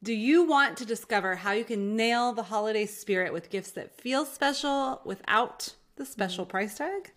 Do you want to discover how you can nail the holiday spirit with gifts that feel special without the special price tag?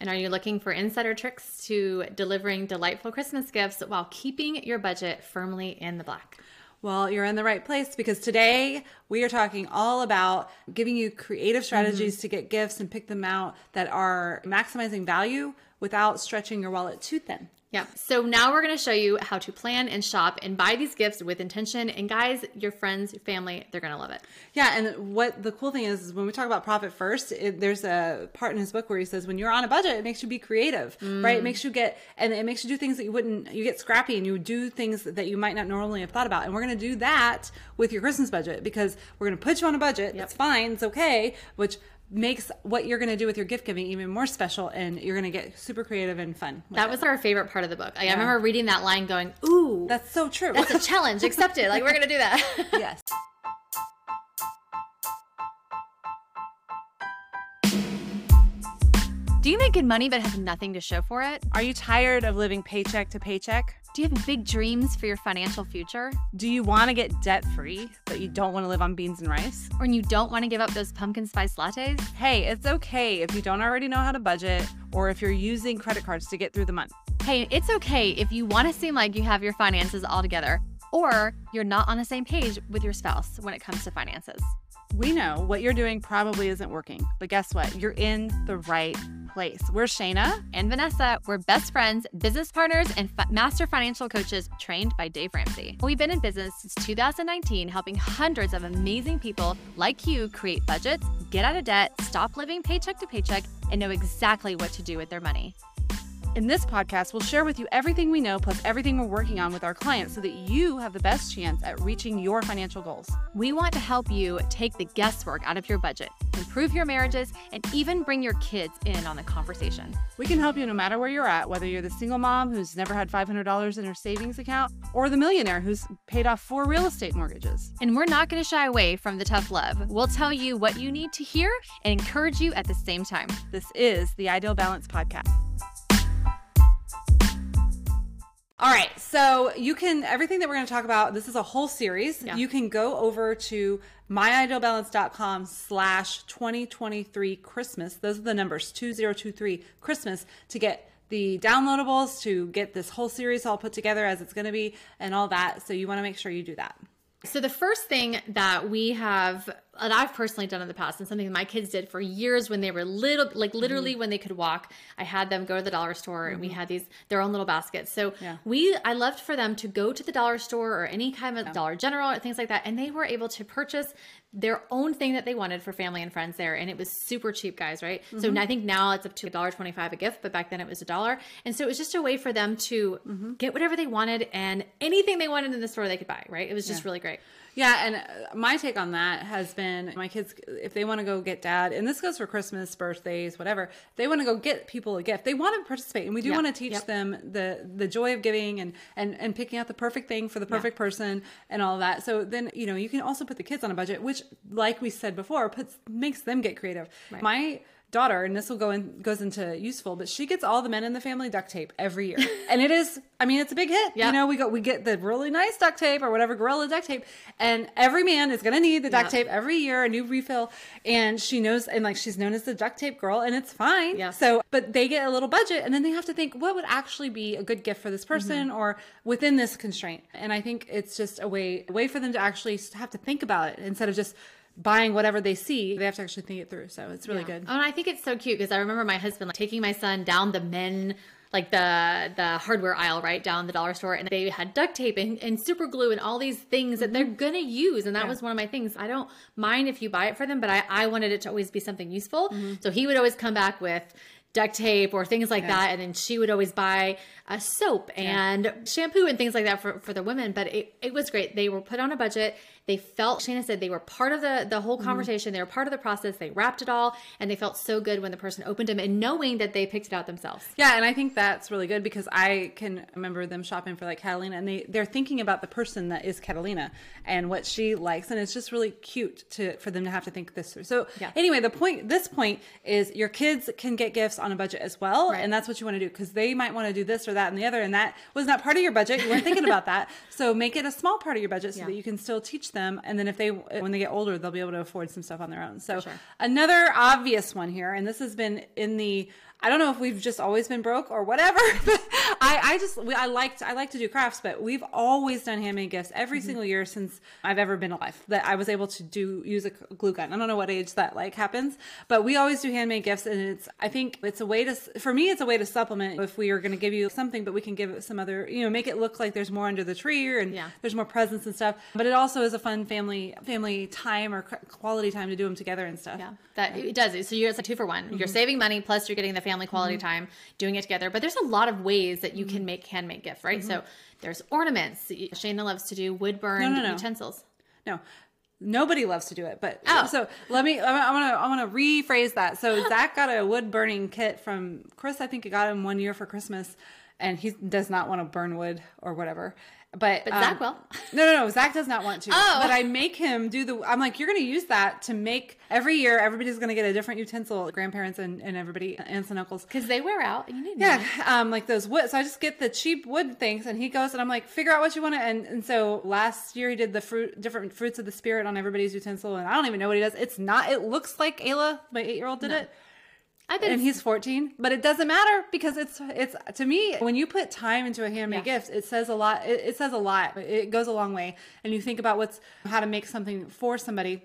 And are you looking for insider tricks to delivering delightful Christmas gifts while keeping your budget firmly in the black? Well, you're in the right place because today we are talking all about giving you creative strategies mm-hmm. to get gifts and pick them out that are maximizing value without stretching your wallet too thin. Yeah. So now we're going to show you how to plan and shop and buy these gifts with intention. And guys, your friends, your family, they're going to love it. Yeah. And what the cool thing is, is when we talk about profit first, it, there's a part in his book where he says, when you're on a budget, it makes you be creative, mm. right? It makes you get, and it makes you do things that you wouldn't, you get scrappy and you do things that you might not normally have thought about. And we're going to do that with your Christmas budget because we're going to put you on a budget. Yep. That's fine. It's okay. Which makes what you're going to do with your gift giving even more special and you're going to get super creative and fun. That was it. our favorite part of the book. Like, yeah. I remember reading that line going, "Ooh, that's so true. That's a challenge accepted. like we're going to do that." yes. Do you make good money but have nothing to show for it? Are you tired of living paycheck to paycheck? Do you have big dreams for your financial future? Do you want to get debt free, but you don't want to live on beans and rice? Or you don't want to give up those pumpkin spice lattes? Hey, it's okay if you don't already know how to budget or if you're using credit cards to get through the month. Hey, it's okay if you want to seem like you have your finances all together or you're not on the same page with your spouse when it comes to finances. We know what you're doing probably isn't working, but guess what? You're in the right place. We're Shayna and Vanessa. We're best friends, business partners, and master financial coaches trained by Dave Ramsey. We've been in business since 2019, helping hundreds of amazing people like you create budgets, get out of debt, stop living paycheck to paycheck, and know exactly what to do with their money. In this podcast, we'll share with you everything we know plus everything we're working on with our clients so that you have the best chance at reaching your financial goals. We want to help you take the guesswork out of your budget, improve your marriages, and even bring your kids in on the conversation. We can help you no matter where you're at, whether you're the single mom who's never had $500 in her savings account or the millionaire who's paid off four real estate mortgages. And we're not going to shy away from the tough love. We'll tell you what you need to hear and encourage you at the same time. This is the Ideal Balance Podcast. All right. So you can, everything that we're going to talk about, this is a whole series. Yeah. You can go over to myidealbalance.com slash 2023 Christmas. Those are the numbers 2023 Christmas to get the downloadables, to get this whole series all put together as it's going to be and all that. So you want to make sure you do that. So the first thing that we have that I've personally done in the past and something my kids did for years when they were little, like literally mm-hmm. when they could walk, I had them go to the dollar store mm-hmm. and we mm-hmm. had these, their own little baskets. So yeah. we, I loved for them to go to the dollar store or any kind of yeah. Dollar General or things like that. And they were able to purchase their own thing that they wanted for family and friends there. And it was super cheap, guys, right? Mm-hmm. So I think now it's up to $1.25 a gift, but back then it was a dollar. And so it was just a way for them to mm-hmm. get whatever they wanted and anything they wanted in the store they could buy, right? It was just yeah. really great. Yeah, and uh, my take on that has been my kids, if they want to go get dad, and this goes for Christmas, birthdays, whatever, they want to go get people a gift. They want to participate, and we do want to teach yep. them the the joy of giving and and and picking out the perfect thing for the perfect yeah. person and all that. So then you know you can also put the kids on a budget, which, like we said before, puts makes them get creative. Right. My daughter, and this will go in goes into useful, but she gets all the men in the family duct tape every year, and it is. I mean, it's a big hit. Yep. You know, we go we get the really nice duct tape or whatever gorilla duct tape, and every man is going to need the duct yep. tape every year, a new refill, and she knows, and like she's known as the duct tape girl, and it's fine. Yeah. So, but they get a little budget, and then they have to think what would actually be a good gift for this person mm-hmm. or within this constraint, and I think it's just a way a way for them to actually have to think about it instead of just buying whatever they see, they have to actually think it through. So it's really yeah. good. Oh, and I think it's so cute because I remember my husband like, taking my son down the men like the the hardware aisle right down the dollar store and they had duct tape and, and super glue and all these things that they're mm-hmm. gonna use and that yeah. was one of my things i don't mind if you buy it for them but i, I wanted it to always be something useful mm-hmm. so he would always come back with duct tape or things like yeah. that and then she would always buy a soap and yeah. shampoo and things like that for, for the women but it, it was great they were put on a budget they felt, Shayna said, they were part of the, the whole mm-hmm. conversation. Mm-hmm. They were part of the process. They wrapped it all and they felt so good when the person opened them and knowing that they picked it out themselves. Yeah. And I think that's really good because I can remember them shopping for like Catalina and they, they're thinking about the person that is Catalina and what she likes. And it's just really cute to, for them to have to think this through. So yeah. anyway, the point, this point is your kids can get gifts on on a budget as well. Right. And that's what you want to do because they might want to do this or that and the other. And that was not part of your budget. You weren't thinking about that. So make it a small part of your budget so yeah. that you can still teach them. And then if they, when they get older, they'll be able to afford some stuff on their own. So sure. another obvious one here, and this has been in the I don't know if we've just always been broke or whatever. I, I just I liked I like to do crafts, but we've always done handmade gifts every mm-hmm. single year since I've ever been alive. That I was able to do use a glue gun. I don't know what age that like happens, but we always do handmade gifts, and it's I think it's a way to for me it's a way to supplement if we are going to give you something, but we can give it some other you know make it look like there's more under the tree and yeah. there's more presents and stuff. But it also is a fun family family time or quality time to do them together and stuff. Yeah, that it does. So you're it's a two for one. Mm-hmm. You're saving money plus you're getting the family quality mm-hmm. time doing it together. But there's a lot of ways that you mm-hmm. can make handmade gifts, right? Mm-hmm. So there's ornaments. Shayna loves to do wood burned no, no, no. utensils. No. Nobody loves to do it, but oh. so let me. I want to. I want to rephrase that. So Zach got a wood burning kit from Chris. I think he got him one year for Christmas, and he does not want to burn wood or whatever. But, but Zach um, will. No, no, no. Zach does not want to. Oh. But I make him do the. I'm like, you're going to use that to make every year. Everybody's going to get a different utensil. Grandparents and, and everybody, aunts and uncles, because they wear out. You need yeah, um, like those wood. So I just get the cheap wood things, and he goes and I'm like, figure out what you want to. And and so last year he did the fruit, different fruits of the spirit on everybody's utensil, and I don't even know what he does. It's not. It looks like Ayla, my eight year old, did no. it I bet and he's 14, but it doesn't matter because it's it's to me when you put time into a handmade yeah. gift, it says a lot. It, it, says a lot. It goes a long way, and you think about what's how to make something for somebody.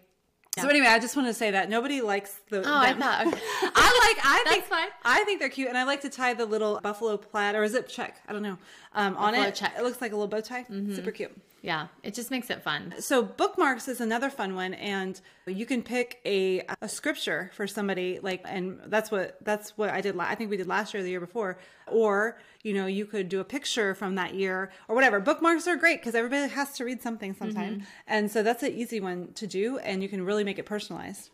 Yeah. So anyway, I just want to say that nobody likes the. Oh, I thought. I like. I think. Fine. I think they're cute, and I like to tie the little buffalo plaid or a zip check. I don't know. Um, on it, check. it looks like a little bow tie. Mm-hmm. Super cute. Yeah, it just makes it fun. So bookmarks is another fun one, and you can pick a a scripture for somebody like, and that's what that's what I did. I think we did last year, or the year before, or you know, you could do a picture from that year or whatever. Bookmarks are great because everybody has to read something sometime, mm-hmm. and so that's an easy one to do, and you can really make it personalized.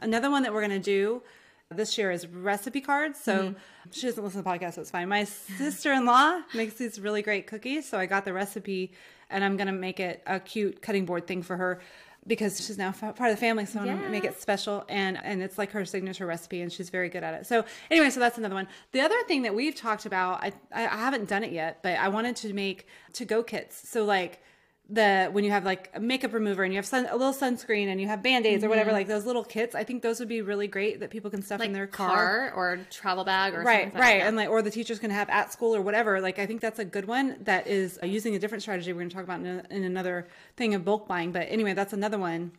Another one that we're gonna do this year is recipe cards. So mm-hmm. she doesn't listen to the podcast, so it's fine. My sister in law makes these really great cookies. So I got the recipe and I'm going to make it a cute cutting board thing for her because she's now part of the family so I'm gonna make it special and and it's like her signature recipe and she's very good at it so anyway so that's another one the other thing that we've talked about i i haven't done it yet but i wanted to make to go kits so like the when you have like a makeup remover and you have sun, a little sunscreen and you have band-aids mm-hmm. or whatever mm-hmm. like those little kits i think those would be really great that people can stuff like in their car. car. or travel bag or right right like and like or the teachers can have at school or whatever like i think that's a good one that is uh, using a different strategy we're going to talk about in, a, in another thing of bulk buying but anyway that's another one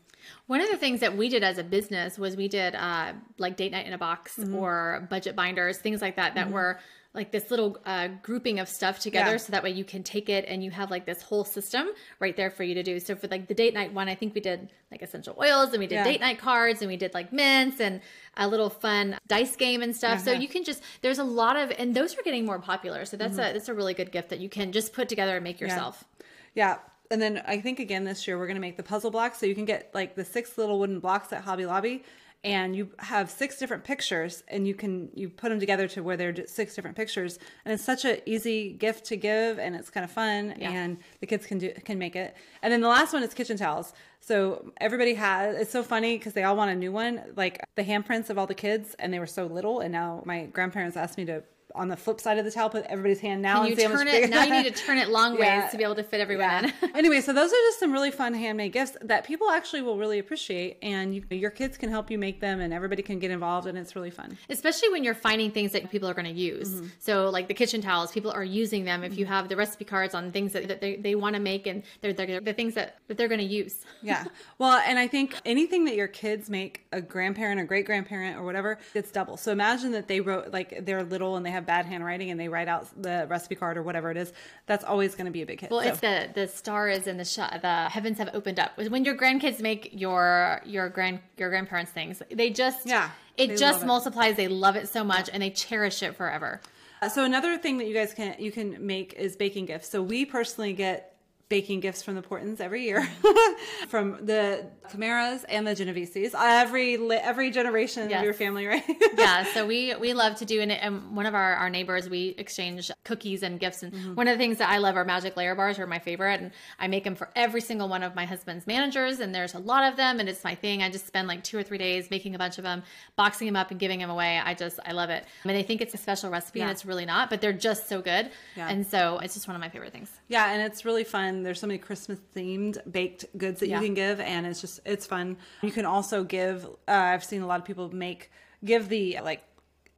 one of the things that we did as a business was we did uh, like date night in a box mm-hmm. or budget binders, things like that, that mm-hmm. were like this little uh, grouping of stuff together yeah. so that way you can take it and you have like this whole system right there for you to do so for like the date night one i think we did like essential oils and we did yeah. date night cards and we did like mints and a little fun dice game and stuff uh-huh. so you can just there's a lot of and those are getting more popular so that's mm-hmm. a that's a really good gift that you can just put together and make yourself yeah. yeah and then I think again this year we're going to make the puzzle blocks so you can get like the six little wooden blocks at Hobby Lobby and you have six different pictures and you can you put them together to where they're six different pictures and it's such an easy gift to give and it's kind of fun yeah. and the kids can do can make it and then the last one is kitchen towels so everybody has it's so funny because they all want a new one like the handprints of all the kids and they were so little and now my grandparents asked me to on the flip side of the towel, put everybody's hand now. Can you turn it now? You need to turn it long yeah. ways to be able to fit everyone yeah. in. anyway, so those are just some really fun handmade gifts that people actually will really appreciate, and you, your kids can help you make them, and everybody can get involved, and it's really fun. Especially when you're finding things that people are going to use. Mm-hmm. So like the kitchen towels, people are using them. If you mm-hmm. have the recipe cards on things that, that they, they want to make, and they're, they're the things that, that they're going to use. yeah. Well, and I think anything that your kids make a grandparent or great grandparent or whatever, it's double. So imagine that they wrote like they're little and they have bad handwriting and they write out the recipe card or whatever it is, that's always going to be a big hit. Well, so. it's the the stars and the sh- the heavens have opened up. When your grandkids make your your grand your grandparents things, they just yeah it just multiplies. It. They love it so much and they cherish it forever. Uh, so another thing that you guys can you can make is baking gifts. So we personally get baking gifts from the Portons every year, from the Camaras and the Genoveses. Every every generation yes. of your family, right? yeah. So we we love to do, and, and one of our our neighbors we exchange cookies and gifts, and mm-hmm. one of the things that I love are magic layer bars, are my favorite, and I make them for every single one of my husband's managers, and there's a lot of them, and it's my thing. I just spend like two or three days making a bunch of them, boxing them up, and giving them away. I just I love it. I mean, they think it's a special recipe, yeah. and it's really not, but they're just so good, yeah. and so it's just one of my favorite things. Yeah, and it's really fun. There's so many Christmas themed baked goods that yeah. you can give, and it's just it's fun. You can also give. Uh, I've seen a lot of people make give the like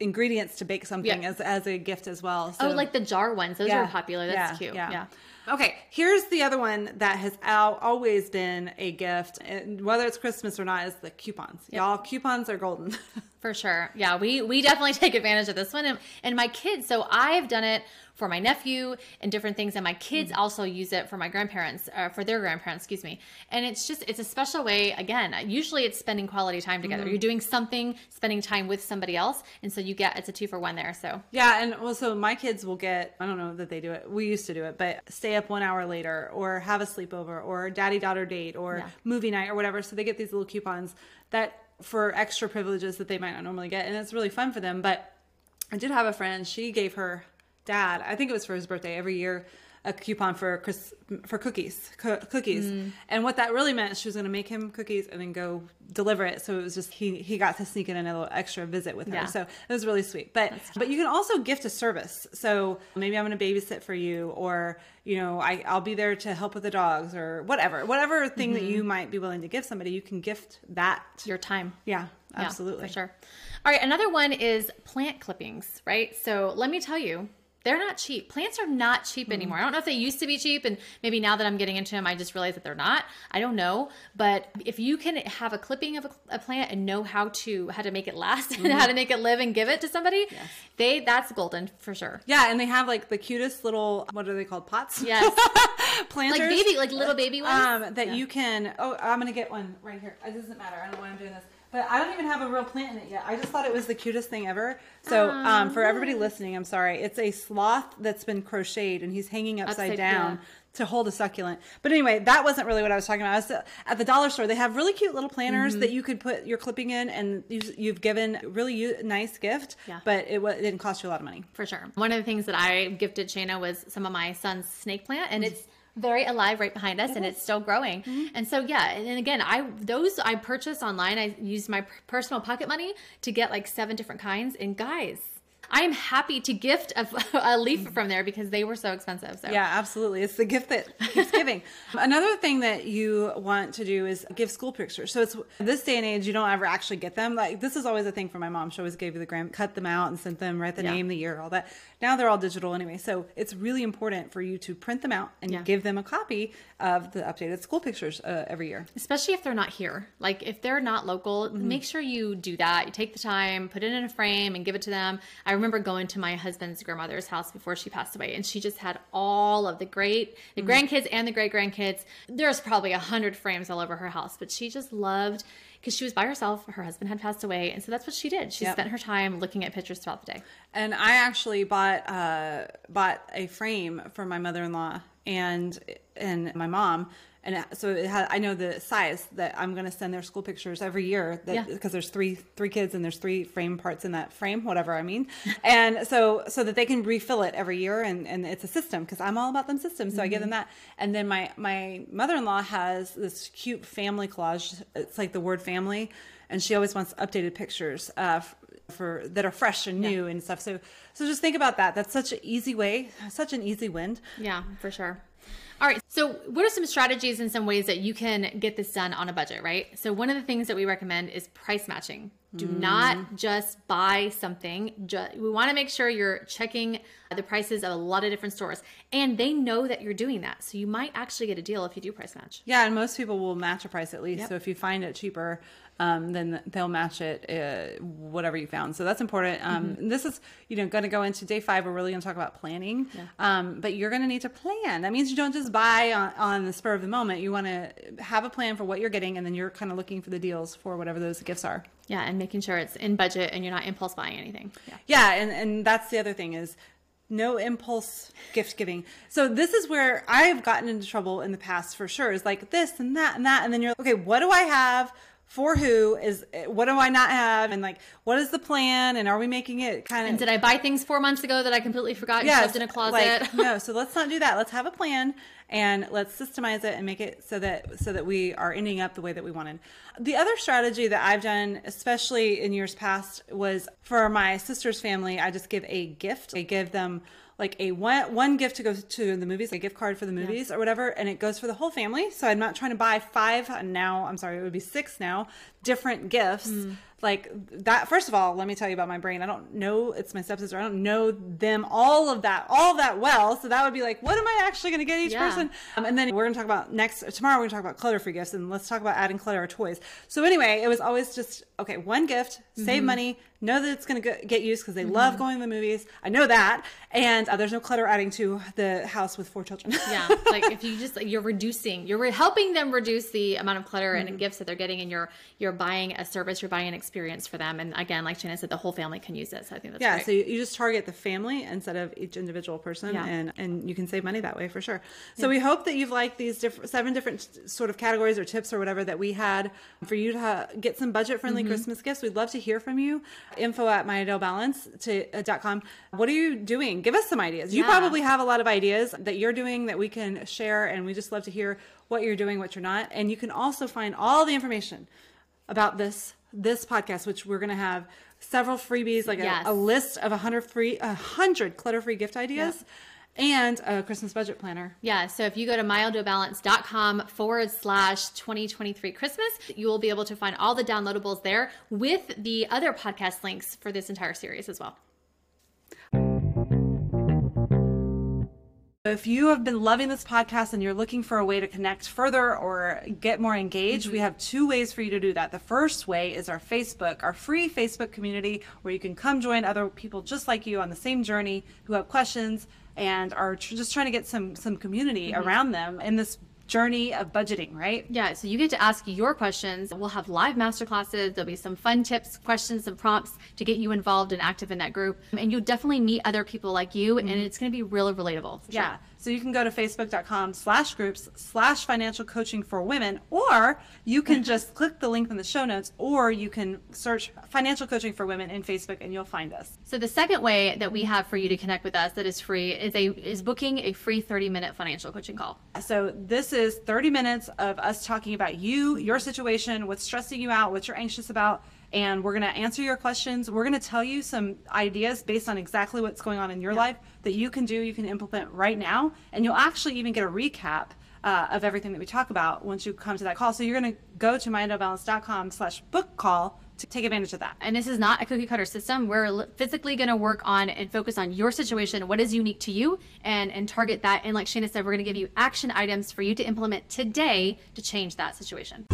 ingredients to bake something yeah. as as a gift as well. So, oh, like the jar ones; those yeah. are popular. That's cute. yeah. Okay, here's the other one that has always been a gift, and whether it's Christmas or not, is the coupons. Yep. Y'all, coupons are golden. For sure. Yeah, we we definitely take advantage of this one. And, and my kids, so I've done it for my nephew and different things. And my kids mm-hmm. also use it for my grandparents, uh, for their grandparents, excuse me. And it's just, it's a special way. Again, usually it's spending quality time together. Mm-hmm. You're doing something, spending time with somebody else. And so you get, it's a two for one there. So, yeah. And also my kids will get, I don't know that they do it. We used to do it, but stay up one hour later or have a sleepover or daddy daughter date or yeah. movie night or whatever. So they get these little coupons that for extra privileges that they might not normally get. And it's really fun for them. But I did have a friend, she gave her dad, I think it was for his birthday every year, a coupon for Chris, for cookies, co- cookies. Mm. And what that really meant, she was going to make him cookies and then go deliver it. So it was just he he got to sneak in a little extra visit with her. Yeah. So it was really sweet. But but you can also gift a service. So maybe I'm going to babysit for you, or you know I I'll be there to help with the dogs, or whatever whatever thing mm-hmm. that you might be willing to give somebody, you can gift that your time. Yeah, absolutely, yeah, for sure. All right, another one is plant clippings, right? So let me tell you, they're not cheap. Plants are not cheap mm anymore. I don't know if they used to be cheap, and maybe now that I'm getting into them, I just realize that they're not. I don't know, but if you can have a clipping of a, a plant and know how to how to make it last mm-hmm. and how to make it live and give it to somebody, yes. they that's golden for sure. Yeah, and they have like the cutest little what are they called pots? Yes, planters, like baby, like little baby ones. Um, that yeah. you can. Oh, I'm gonna get one right here. It doesn't matter. I don't know why I'm doing this. But I don't even have a real plant in it yet. I just thought it was the cutest thing ever. So, um, for everybody listening, I'm sorry. It's a sloth that's been crocheted and he's hanging upside, upside down. Yeah. To hold a succulent, but anyway, that wasn't really what I was talking about. I was at the dollar store. They have really cute little planners mm-hmm. that you could put your clipping in, and you, have given really nice gift. Yeah. But it, it, didn't cost you a lot of money. For sure. One of the things that I gifted Shayna was some of my son's snake plant, and mm-hmm. it's very alive right behind us and it's still growing mm-hmm. and so yeah and, and, again i those i purchased online i used my personal pocket money to get like seven different kinds and guys I am happy to gift a, a, leaf from there because they were so expensive. So yeah, absolutely, it's the gift that keeps giving. Another thing that you want to do is give school pictures. So it's this day and age, you don't ever actually get them. Like this is always a thing for my mom. She always gave you the gram, cut them out and sent them, write the yeah. name, the year, all that. Now they're all digital anyway. So it's really important for you to print them out and yeah. give them a copy of the updated school pictures uh, every year. Especially if they're not here. Like if they're not local, mm-hmm. make sure you do that. You take the time, put it in a frame, and give it to them. I remember going to my husband's grandmother's house before she passed away, and she just had all of the great, the mm-hmm. grandkids and the great grandkids. There's probably a hundred frames all over her house, but she just loved because she was by herself. Her husband had passed away, and so that's what she did. She yep. spent her time looking at pictures throughout the day. And I actually bought uh, bought a frame for my mother in law and and my mom and so it had, I know the size that I'm going to send their school pictures every year because yeah. there's three three kids and there's three frame parts in that frame whatever I mean. And so so that they can refill it every year and and it's a system because I'm all about them systems so mm-hmm. I give them that. And then my my mother-in-law has this cute family collage. It's like the word family. And she always wants updated pictures uh, for that are fresh and new yeah. and stuff. So so just think about that. That's such an easy way such an easy win yeah for sure all right. So, what are some strategies and some ways that you can get this done on a budget, right? So, one of the things that we recommend is price matching. Do mm. not just buy something. Just, we want to make sure you're checking the prices of a lot of different stores and they know that you're doing that. So, you might actually get a deal if you do price match. Yeah. And most people will match a price at least. Yep. So, if you find it cheaper, um, then they'll match it uh, whatever you found. So that's important. Um, mm-hmm. This is you know going to go into day five. We're really going to talk about planning, yeah. um, but you're going to need to plan. That means you don't just buy on, on the spur of the moment. You want to have a plan for what you're getting, and then you're kind of looking for the deals for whatever those gifts are. Yeah, and making sure it's in budget and you're not impulse buying anything. Yeah, yeah, and and that's the other thing is no impulse gift giving. So this is where I've gotten into trouble in the past for sure. Is like this and that and that, and then you're like, okay. What do I have? For who is what do I not have and like what is the plan and are we making it kind of and did I buy things four months ago that I completely forgot and yes, shoved in a closet? Like, no, so let's not do that. Let's have a plan and let's systemize it and make it so that so that we are ending up the way that we wanted. The other strategy that I've done, especially in years past, was for my sister's family. I just give a gift. I give them like a one one gift to go to the movies, a gift card for the movies yeah. or whatever, and it goes for the whole family. So I'm not trying to buy five now. I'm sorry, it would be six now different gifts. Mm. Like that. First of all, let me tell you about my brain. I don't know. It's my stepsister. I don't know them all of that all of that well. So that would be like, what am I actually going to get each yeah. person? Um, and then we're going to talk about next tomorrow. We're going to talk about clutter free gifts, and let's talk about adding clutter or toys. So anyway, it was always just okay. One gift, save mm-hmm. money, know that it's going to get used because they mm-hmm. love going to the movies. I know that, and uh, there's no clutter adding to the house with four children. yeah, like if you just like, you're reducing, you're helping them reduce the amount of clutter mm-hmm. and gifts that they're getting, and you're you're buying a service, you're buying an experience for them. And again, like Shannon said, the whole family can use it. So I think that's yeah. Great. So you, just target the family instead of each individual person, yeah. and and you can save money that way for sure. So yeah. we hope that you've liked these different seven different sort of categories or tips or whatever that we had for you to get some budget friendly mm-hmm. Christmas gifts. We'd love to hear from you. Info at my MyIdealBalance.com. Uh, what are you doing? Give us some ideas. You yeah. probably have a lot of ideas that you're doing that we can share, and we just love to hear what you're doing, what you're not. And you can also find all the information about this this podcast, which we're going to have several freebies, like yes. a, a, list of a hundred free, a hundred clutter free gift ideas. Yep and a Christmas budget planner. Yeah. So if you go to myidealbalance.com forward slash 2023 Christmas, you will be able to find all the downloadables there with the other podcast links for this entire series as well. If you have been loving this podcast and you're looking for a way to connect further or get more engaged, mm-hmm. we have two ways for you to do that. The first way is our Facebook, our free Facebook community where you can come join other people just like you on the same journey who have questions and are tr- just trying to get some some community mm-hmm. around them in this journey of budgeting, right? Yeah, so you get to ask your questions. We'll have live masterclasses. There'll be some fun tips, questions, and prompts to get you involved and active in that group. And you'll definitely meet other people like you, mm-hmm. and it's going to be really relatable. Yeah. Sure. So you can go to facebook.com slash groups slash financial coaching for women, or you can just click the link in the show notes, or you can search financial coaching for women in Facebook and you'll find us. So the second way that we have for you to connect with us that is free is a is booking a free 30 minute financial coaching call. So this is 30 minutes of us talking about you, your situation, what's stressing you out, what you're anxious about and we're going to answer your questions. We're going to tell you some ideas based on exactly what's going on in your life that you can do, you can implement right now, and you'll actually even get a recap uh, of everything that we talk about once you come to that call. So you're going to go to myidealbalance.com slash book call to take advantage of that. And this is not a cookie cutter system. We're physically going to work on and focus on your situation, what is unique to you, and and target that. And like Shayna said, we're going to give you action items for you to implement today to change that situation.